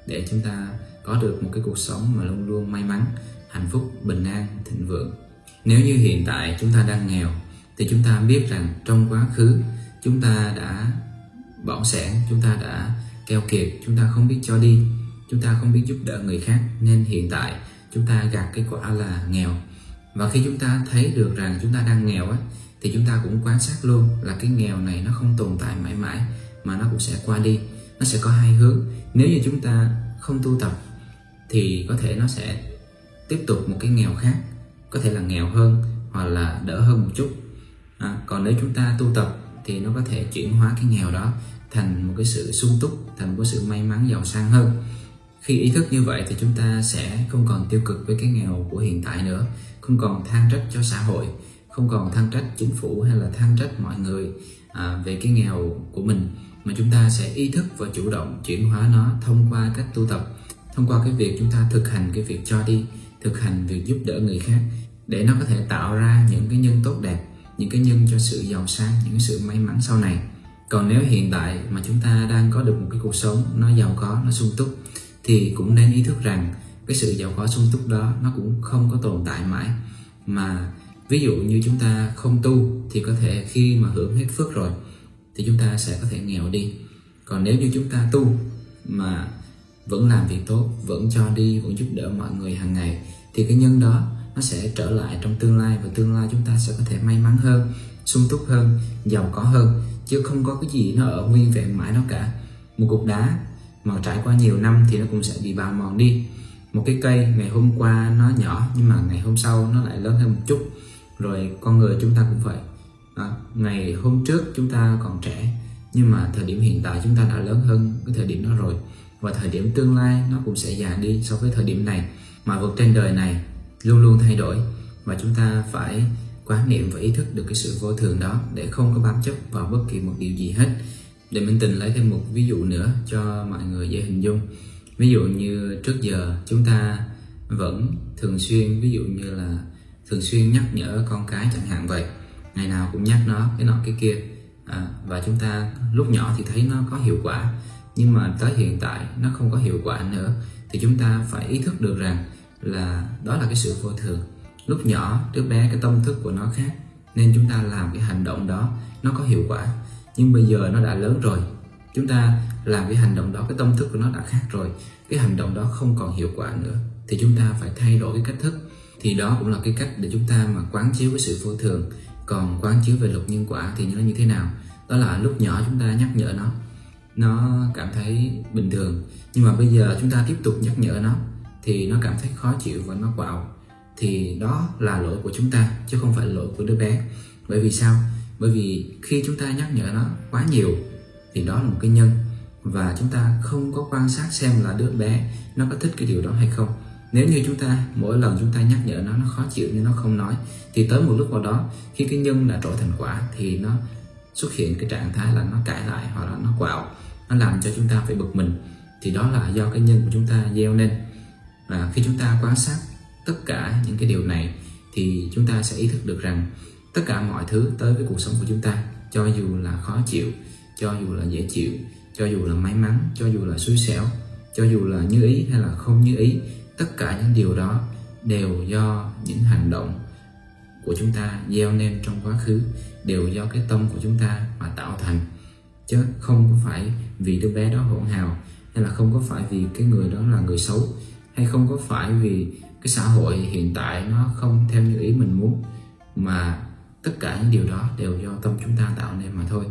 Để chúng ta có được một cái cuộc sống mà luôn luôn may mắn, hạnh phúc, bình an, thịnh vượng. Nếu như hiện tại chúng ta đang nghèo thì chúng ta biết rằng trong quá khứ chúng ta đã bỏng sẻn chúng ta đã keo kiệt chúng ta không biết cho đi chúng ta không biết giúp đỡ người khác nên hiện tại chúng ta gặt cái quả là nghèo và khi chúng ta thấy được rằng chúng ta đang nghèo á thì chúng ta cũng quan sát luôn là cái nghèo này nó không tồn tại mãi mãi mà nó cũng sẽ qua đi nó sẽ có hai hướng nếu như chúng ta không tu tập thì có thể nó sẽ tiếp tục một cái nghèo khác có thể là nghèo hơn hoặc là đỡ hơn một chút à, còn nếu chúng ta tu tập thì nó có thể chuyển hóa cái nghèo đó thành một cái sự sung túc thành một cái sự may mắn giàu sang hơn. Khi ý thức như vậy thì chúng ta sẽ không còn tiêu cực với cái nghèo của hiện tại nữa không còn than trách cho xã hội không còn than trách chính phủ hay là than trách mọi người à, về cái nghèo của mình mà chúng ta sẽ ý thức và chủ động chuyển hóa nó thông qua cách tu tập thông qua cái việc chúng ta thực hành cái việc cho đi thực hành việc giúp đỡ người khác để nó có thể tạo ra những cái nhân tốt đẹp những cái nhân cho sự giàu sang, những sự may mắn sau này. Còn nếu hiện tại mà chúng ta đang có được một cái cuộc sống nó giàu có, nó sung túc, thì cũng nên ý thức rằng cái sự giàu có, sung túc đó nó cũng không có tồn tại mãi. Mà ví dụ như chúng ta không tu thì có thể khi mà hưởng hết phước rồi thì chúng ta sẽ có thể nghèo đi. Còn nếu như chúng ta tu mà vẫn làm việc tốt, vẫn cho đi, vẫn giúp đỡ mọi người hàng ngày, thì cái nhân đó nó sẽ trở lại trong tương lai và tương lai chúng ta sẽ có thể may mắn hơn sung túc hơn giàu có hơn. Chứ không có cái gì nó ở nguyên vẹn mãi đó cả. Một cục đá mà trải qua nhiều năm thì nó cũng sẽ bị bào mòn đi. Một cái cây ngày hôm qua nó nhỏ nhưng mà ngày hôm sau nó lại lớn hơn một chút. Rồi con người chúng ta cũng vậy. À, ngày hôm trước chúng ta còn trẻ nhưng mà thời điểm hiện tại chúng ta đã lớn hơn cái thời điểm đó rồi. Và thời điểm tương lai nó cũng sẽ già đi so với thời điểm này. Mà vật trên đời này luôn luôn thay đổi và chúng ta phải quán niệm và ý thức được cái sự vô thường đó để không có bám chấp vào bất kỳ một điều gì hết. Để minh tình lấy thêm một ví dụ nữa cho mọi người dễ hình dung. Ví dụ như trước giờ chúng ta vẫn thường xuyên ví dụ như là thường xuyên nhắc nhở con cái chẳng hạn vậy. Ngày nào cũng nhắc nó cái nọ cái kia. À, và chúng ta lúc nhỏ thì thấy nó có hiệu quả nhưng mà tới hiện tại nó không có hiệu quả nữa thì chúng ta phải ý thức được rằng là đó là cái sự vô thường. Lúc nhỏ, đứa bé, cái tâm thức của nó khác, nên chúng ta làm cái hành động đó, nó có hiệu quả. Nhưng bây giờ nó đã lớn rồi, chúng ta làm cái hành động đó, cái tâm thức của nó đã khác rồi, cái hành động đó không còn hiệu quả nữa, thì chúng ta phải thay đổi cái cách thức. Thì đó cũng là cái cách để chúng ta mà quán chiếu cái sự vô thường. Còn quán chiếu về luật nhân quả thì nó như thế nào? Đó là lúc nhỏ chúng ta nhắc nhở nó. Nó cảm thấy bình thường. Nhưng mà bây giờ chúng ta tiếp tục nhắc nhở nó thì nó cảm thấy khó chịu và nó quạo. Thì đó là lỗi của chúng ta, chứ không phải lỗi của đứa bé. Bởi vì sao? Bởi vì khi chúng ta nhắc nhở nó quá nhiều, thì đó là một cái nhân. Và chúng ta không có quan sát xem là đứa bé nó có thích cái điều đó hay không. Nếu như chúng ta, mỗi lần chúng ta nhắc nhở nó nó khó chịu nhưng nó không nói, thì tới một lúc nào đó, khi cái nhân đã trở thành quả, thì nó xuất hiện cái trạng thái là nó cãi lại hoặc là nó quạo. Nó làm cho chúng ta phải bực mình. Thì đó là do cái nhân của chúng ta gieo nên và khi chúng ta quan sát tất cả những cái điều này, thì chúng ta sẽ ý thức được rằng tất cả mọi thứ tới với cuộc sống của chúng ta, cho dù là khó chịu, cho dù là dễ chịu, cho dù là may mắn, cho dù là xui xẻo, cho dù là như ý hay là không như ý, tất cả những điều đó đều do những hành động của chúng ta gieo nên trong quá khứ, đều do cái tâm của chúng ta mà tạo thành. Chứ không có phải vì đứa bé đó hỗn hào, hay là không có phải vì cái người đó là người xấu hay không có phải vì cái xã hội hiện tại nó không theo như ý mình muốn, mà tất cả những điều đó đều do tâm chúng ta tạo nên mà thôi.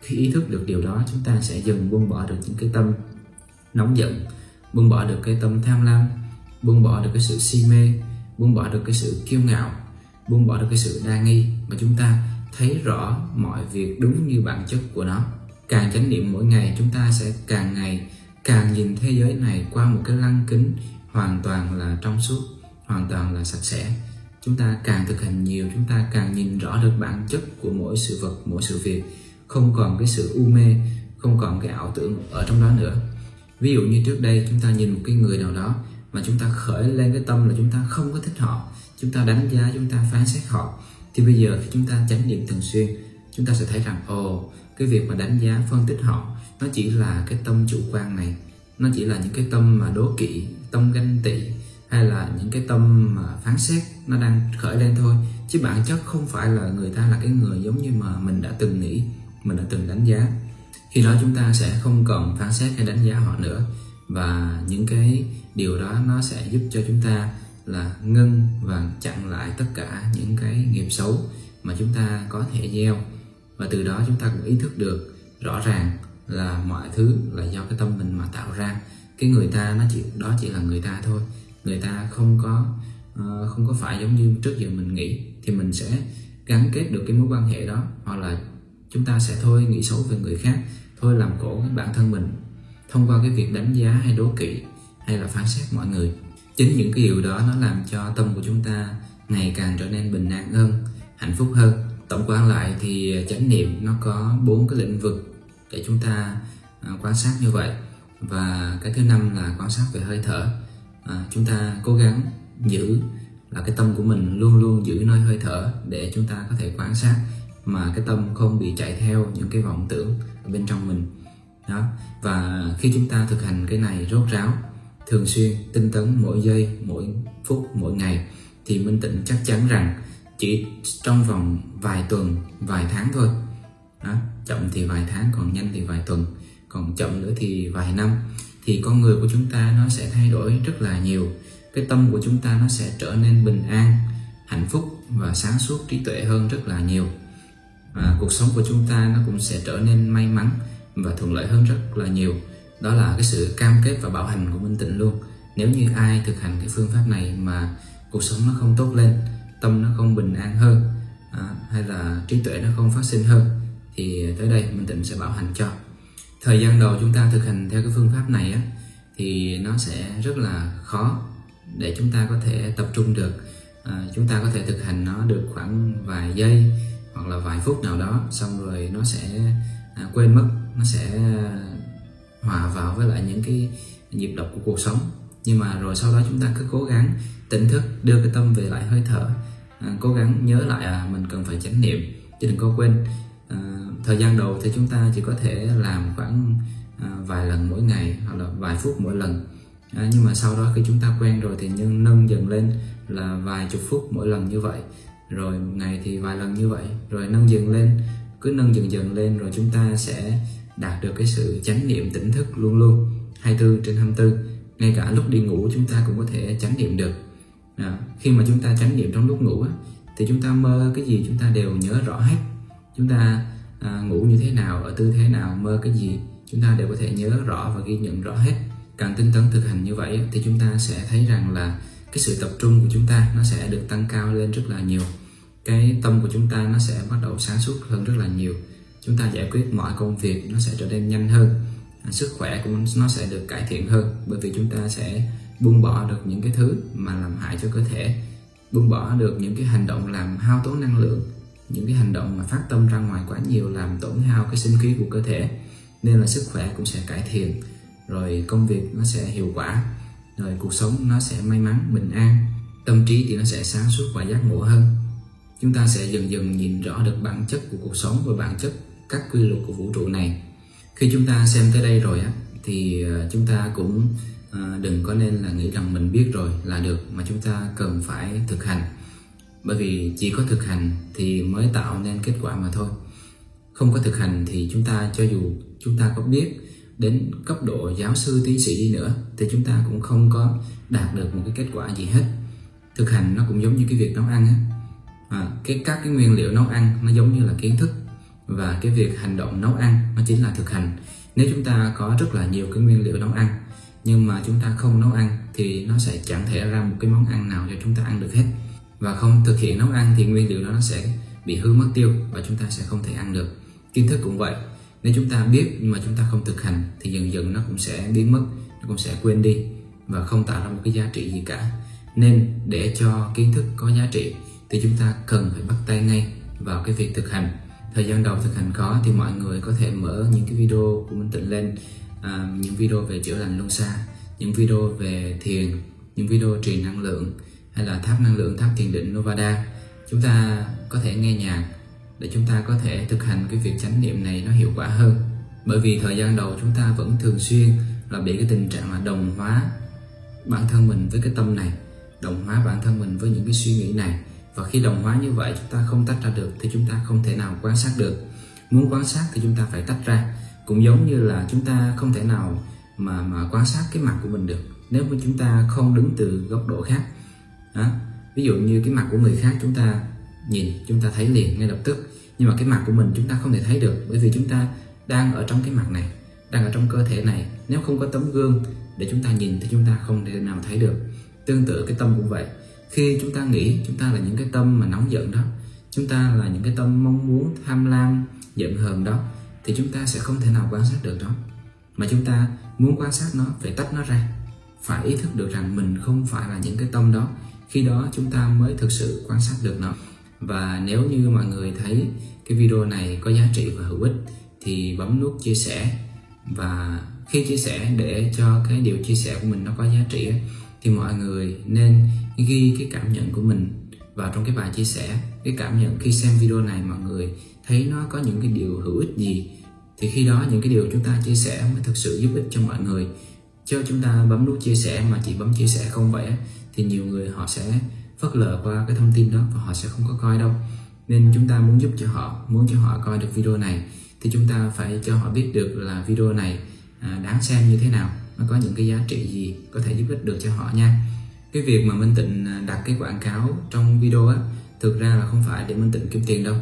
Khi ý thức được điều đó, chúng ta sẽ dần buông bỏ được những cái tâm nóng giận, buông bỏ được cái tâm tham lam, buông bỏ được cái sự si mê, buông bỏ được cái sự kiêu ngạo, buông bỏ được cái sự đa nghi mà chúng ta thấy rõ mọi việc đúng như bản chất của nó. Càng chánh niệm mỗi ngày, chúng ta sẽ càng ngày càng nhìn thế giới này qua một cái lăng kính hoàn toàn là trong suốt, hoàn toàn là sạch sẽ. Chúng ta càng thực hành nhiều, chúng ta càng nhìn rõ được bản chất của mỗi sự vật, mỗi sự việc. Không còn cái sự u mê, không còn cái ảo tưởng ở trong đó nữa. Ví dụ như trước đây chúng ta nhìn một cái người nào đó mà chúng ta khởi lên cái tâm là chúng ta không có thích họ, chúng ta đánh giá, chúng ta phán xét họ, thì bây giờ khi chúng ta chánh niệm thường xuyên, chúng ta sẽ thấy rằng, ồ, cái việc mà đánh giá, phân tích họ nó chỉ là cái tâm chủ quan này. Nó chỉ là những cái tâm mà đố kỵ, tâm ganh tị, hay là những cái tâm mà phán xét, nó đang khởi lên thôi. Chứ bản chất không phải là người ta là cái người giống như mà mình đã từng nghĩ, mình đã từng đánh giá. Khi đó chúng ta sẽ không còn phán xét hay đánh giá họ nữa. Và những cái điều đó nó sẽ giúp cho chúng ta là ngưng và chặn lại tất cả những cái nghiệp xấu mà chúng ta có thể gieo. Và từ đó chúng ta cũng ý thức được rõ ràng là mọi thứ là do cái tâm mình mà tạo ra. Cái người ta nó chỉ đó chỉ là người ta thôi. Người ta không có uh, không có phải giống như trước giờ mình nghĩ thì mình sẽ gắn kết được cái mối quan hệ đó hoặc là chúng ta sẽ thôi nghĩ xấu về người khác thôi làm khổ bản thân mình thông qua cái việc đánh giá hay đố kỵ hay là phán xét mọi người. Chính những cái điều đó nó làm cho tâm của chúng ta ngày càng trở nên bình an hơn hạnh phúc hơn. Tổng quan lại thì chánh niệm nó có bốn cái lĩnh vực để chúng ta à, quan sát như vậy. Và cái thứ năm là quan sát về hơi thở. À, chúng ta cố gắng giữ là cái tâm của mình luôn luôn giữ nơi hơi thở để chúng ta có thể quan sát mà cái tâm không bị chạy theo những cái vọng tưởng ở bên trong mình. Đó. Và khi chúng ta thực hành cái này rốt ráo thường xuyên tinh tấn mỗi giây mỗi phút mỗi ngày thì minh tịnh chắc chắn rằng chỉ trong vòng vài tuần vài tháng thôi. Đó, chậm thì vài tháng còn nhanh thì vài tuần còn chậm nữa thì vài năm thì con người của chúng ta nó sẽ thay đổi rất là nhiều. Cái tâm của chúng ta nó sẽ trở nên bình an hạnh phúc và sáng suốt trí tuệ hơn rất là nhiều. Và cuộc sống của chúng ta nó cũng sẽ trở nên may mắn và thuận lợi hơn rất là nhiều. Đó là cái sự cam kết và bảo hành của minh tịnh luôn. Nếu như ai thực hành cái phương pháp này mà cuộc sống nó không tốt lên tâm nó không bình an hơn à, hay là trí tuệ nó không phát sinh hơn thì tới đây minh tịnh sẽ bảo hành cho. Thời gian đầu chúng ta thực hành theo cái phương pháp này á thì nó sẽ rất là khó để chúng ta có thể tập trung được. À, chúng ta có thể thực hành nó được khoảng vài giây hoặc là vài phút nào đó xong rồi nó sẽ à, quên mất nó sẽ à, hòa vào với lại những cái nhịp đập của cuộc sống. Nhưng mà rồi sau đó chúng ta cứ cố gắng tỉnh thức đưa cái tâm về lại hơi thở. À, cố gắng nhớ lại à mình cần phải chánh niệm chứ đừng có quên à, thời gian đầu thì chúng ta chỉ có thể làm khoảng à, vài lần mỗi ngày hoặc là vài phút mỗi lần. À, nhưng mà sau đó khi chúng ta quen rồi thì nhân nâng dần lên là vài chục phút mỗi lần như vậy. Rồi một ngày thì vài lần như vậy. Rồi nâng dần lên cứ nâng dần dần lên rồi chúng ta sẽ đạt được cái sự chánh niệm tỉnh thức luôn luôn 24 trên 24 ngay cả lúc đi ngủ chúng ta cũng có thể chánh niệm được. À, khi mà chúng ta chánh niệm trong lúc ngủ á, thì chúng ta mơ cái gì chúng ta đều nhớ rõ hết chúng ta à, ngủ như thế nào ở tư thế nào mơ cái gì chúng ta đều có thể nhớ rõ và ghi nhận rõ hết. Càng tinh tấn thực hành như vậy thì chúng ta sẽ thấy rằng là cái sự tập trung của chúng ta nó sẽ được tăng cao lên rất là nhiều. Cái tâm của chúng ta nó sẽ bắt đầu sáng suốt hơn rất là nhiều. Chúng ta giải quyết mọi công việc nó sẽ trở nên nhanh hơn à, sức khỏe của nó sẽ được cải thiện hơn bởi vì chúng ta sẽ buông bỏ được những cái thứ mà làm hại cho cơ thể buông bỏ được những cái hành động làm hao tốn năng lượng những cái hành động mà phát tâm ra ngoài quá nhiều làm tổn hao cái sinh khí của cơ thể, nên là sức khỏe cũng sẽ cải thiện, rồi công việc nó sẽ hiệu quả, rồi cuộc sống nó sẽ may mắn, bình an, tâm trí thì nó sẽ sáng suốt và giác ngộ hơn. Chúng ta sẽ dần dần nhìn rõ được bản chất của cuộc sống và bản chất các quy luật của vũ trụ này. Khi chúng ta xem tới đây rồi á, thì ờ, chúng ta cũng ờ, đừng có nên là nghĩ rằng mình biết rồi là được, mà chúng ta cần phải thực hành bởi vì chỉ có thực hành thì mới tạo nên kết quả mà thôi. Không có thực hành thì chúng ta cho dù chúng ta có biết đến cấp độ giáo sư tiến sĩ đi nữa thì chúng ta cũng không có đạt được một cái kết quả gì hết. Thực hành nó cũng giống như cái việc nấu ăn á. À, cái các cái nguyên liệu nấu ăn nó giống như là kiến thức. Và cái việc hành động nấu ăn nó chính là thực hành. Nếu chúng ta có rất là nhiều cái nguyên liệu nấu ăn nhưng mà chúng ta không nấu ăn thì nó sẽ chẳng thể ra một cái món ăn nào cho chúng ta ăn được hết và không thực hiện nấu ăn thì nguyên liệu đó nó sẽ bị hư mất tiêu và chúng ta sẽ không thể ăn được. Kiến thức cũng vậy. Nếu chúng ta biết nhưng mà chúng ta không thực hành thì dần dần nó cũng sẽ biến mất nó cũng sẽ quên đi và không tạo ra một cái giá trị gì cả. Nên để cho kiến thức có giá trị thì chúng ta cần phải bắt tay ngay vào cái việc thực hành. Thời gian đầu thực hành khó thì mọi người có thể mở những cái video của minh tịnh lên à, những video về chữa lành luân xa những video về thiền những video truyền năng lượng hay là tháp năng lượng tháp thiền định Novada chúng ta có thể nghe nhạc để chúng ta có thể thực hành cái việc chánh niệm này nó hiệu quả hơn. Bởi vì thời gian đầu chúng ta vẫn thường xuyên là bị cái tình trạng là đồng hóa bản thân mình với cái tâm này, đồng hóa bản thân mình với những cái suy nghĩ này. Và khi đồng hóa như vậy chúng ta không tách ra được thì chúng ta không thể nào quan sát được. Muốn quan sát thì chúng ta phải tách ra. Cũng giống như là chúng ta không thể nào mà mà quan sát cái mặt của mình được nếu mà chúng ta không đứng từ góc độ khác đó. ví dụ như cái mặt của người khác chúng ta nhìn chúng ta thấy liền ngay lập tức nhưng mà cái mặt của mình chúng ta không thể thấy được bởi vì chúng ta đang ở trong cái mặt này đang ở trong cơ thể này nếu không có tấm gương để chúng ta nhìn thì chúng ta không thể nào thấy được tương tự cái tâm cũng vậy khi chúng ta nghĩ chúng ta là những cái tâm mà nóng giận đó chúng ta là những cái tâm mong muốn tham lam giận hờn đó thì chúng ta sẽ không thể nào quan sát được đó mà chúng ta muốn quan sát nó phải tách nó ra phải ý thức được rằng mình không phải là những cái tâm đó khi đó chúng ta mới thực sự quan sát được nó. Và nếu như mọi người thấy cái video này có giá trị và hữu ích, thì bấm nút chia sẻ. Và khi chia sẻ để cho cái điều chia sẻ của mình nó có giá trị thì mọi người nên ghi cái cảm nhận của mình vào trong cái bài chia sẻ. Cái cảm nhận khi xem video này mọi người thấy nó có những cái điều hữu ích gì, thì khi đó những cái điều chúng ta chia sẻ mới thực sự giúp ích cho mọi người. Cho chúng ta bấm nút chia sẻ mà chỉ bấm chia sẻ không vậy thì nhiều người họ sẽ phớt lờ qua cái thông tin đó và họ sẽ không có coi đâu. Nên chúng ta muốn giúp cho họ muốn cho họ coi được video này thì chúng ta phải cho họ biết được là video này à, đáng xem như thế nào nó có những cái giá trị gì có thể giúp ích được cho họ nha. Cái việc mà Minh Tịnh à, đặt cái quảng cáo trong video á thực ra là không phải để Minh Tịnh kiếm tiền đâu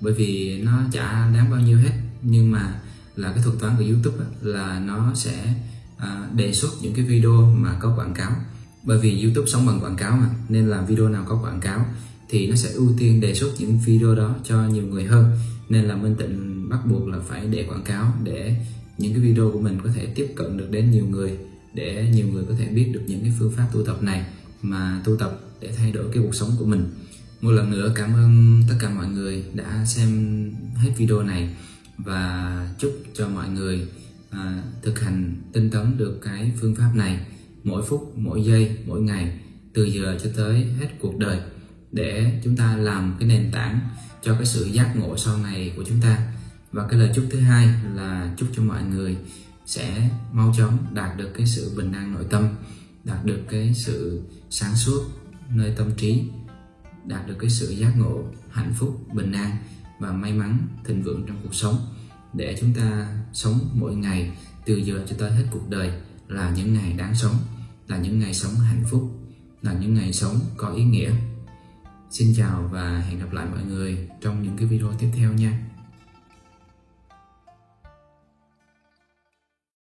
bởi vì nó chả đáng bao nhiêu hết. Nhưng mà là cái thuật toán của YouTube á, là nó sẽ à, đề xuất những cái video mà có quảng cáo bởi vì YouTube sống bằng quảng cáo mà nên là video nào có quảng cáo thì nó sẽ ưu tiên đề xuất những video đó cho nhiều người hơn. Nên là Minh Tịnh bắt buộc là phải để quảng cáo để những cái video của mình có thể tiếp cận được đến nhiều người để nhiều người có thể biết được những cái phương pháp tu tập này mà tu tập để thay đổi cái cuộc sống của mình. Một lần nữa cảm ơn tất cả mọi người đã xem hết video này và chúc cho mọi người à, thực hành tinh tấn được cái phương pháp này mỗi phút, mỗi giây, mỗi ngày, từ giờ cho tới hết cuộc đời, để chúng ta làm cái nền tảng cho cái sự giác ngộ sau này của chúng ta. Và cái lời chúc thứ hai là chúc cho mọi người sẽ mau chóng đạt được cái sự bình an nội tâm, đạt được cái sự sáng suốt nơi tâm trí, đạt được cái sự giác ngộ hạnh phúc, bình an và may mắn, thịnh vượng trong cuộc sống. Để chúng ta sống mỗi ngày từ giờ cho tới hết cuộc đời là những ngày đáng sống là những ngày sống hạnh phúc, là những ngày sống có ý nghĩa. Xin chào và hẹn gặp lại mọi người trong những cái video tiếp theo nha.